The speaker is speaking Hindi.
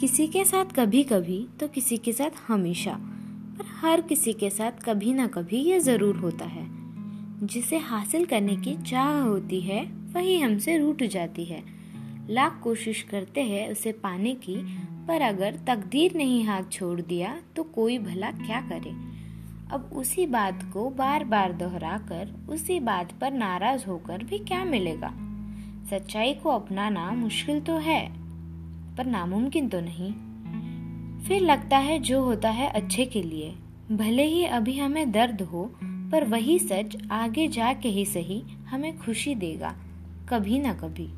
किसी के साथ कभी कभी तो किसी के साथ हमेशा, पर हर किसी के साथ कभी ना कभी ये ज़रूर होता है। जिसे हासिल करने की चाह होती है, वही हमसे रूठ जाती है। लाख कोशिश करते हैं उसे पाने की, पर अगर तकदीर नहीं हाथ छोड़ दिया तो कोई भला क्या करे? अब उसी बात को बार बार दोहरा कर उसी बात पर नाराज़ होकर भी क्या मिलेगा? सच्चाई को अपनाना मुश्किल तो है। पर नामुमकिन तो नहीं। फिर लगता है जो होता है अच्छे के लिए। भले ही अभी हमें दर्द हो, पर वही सच आगे जाके ही सही हमें खुशी देगा, कभी ना कभी।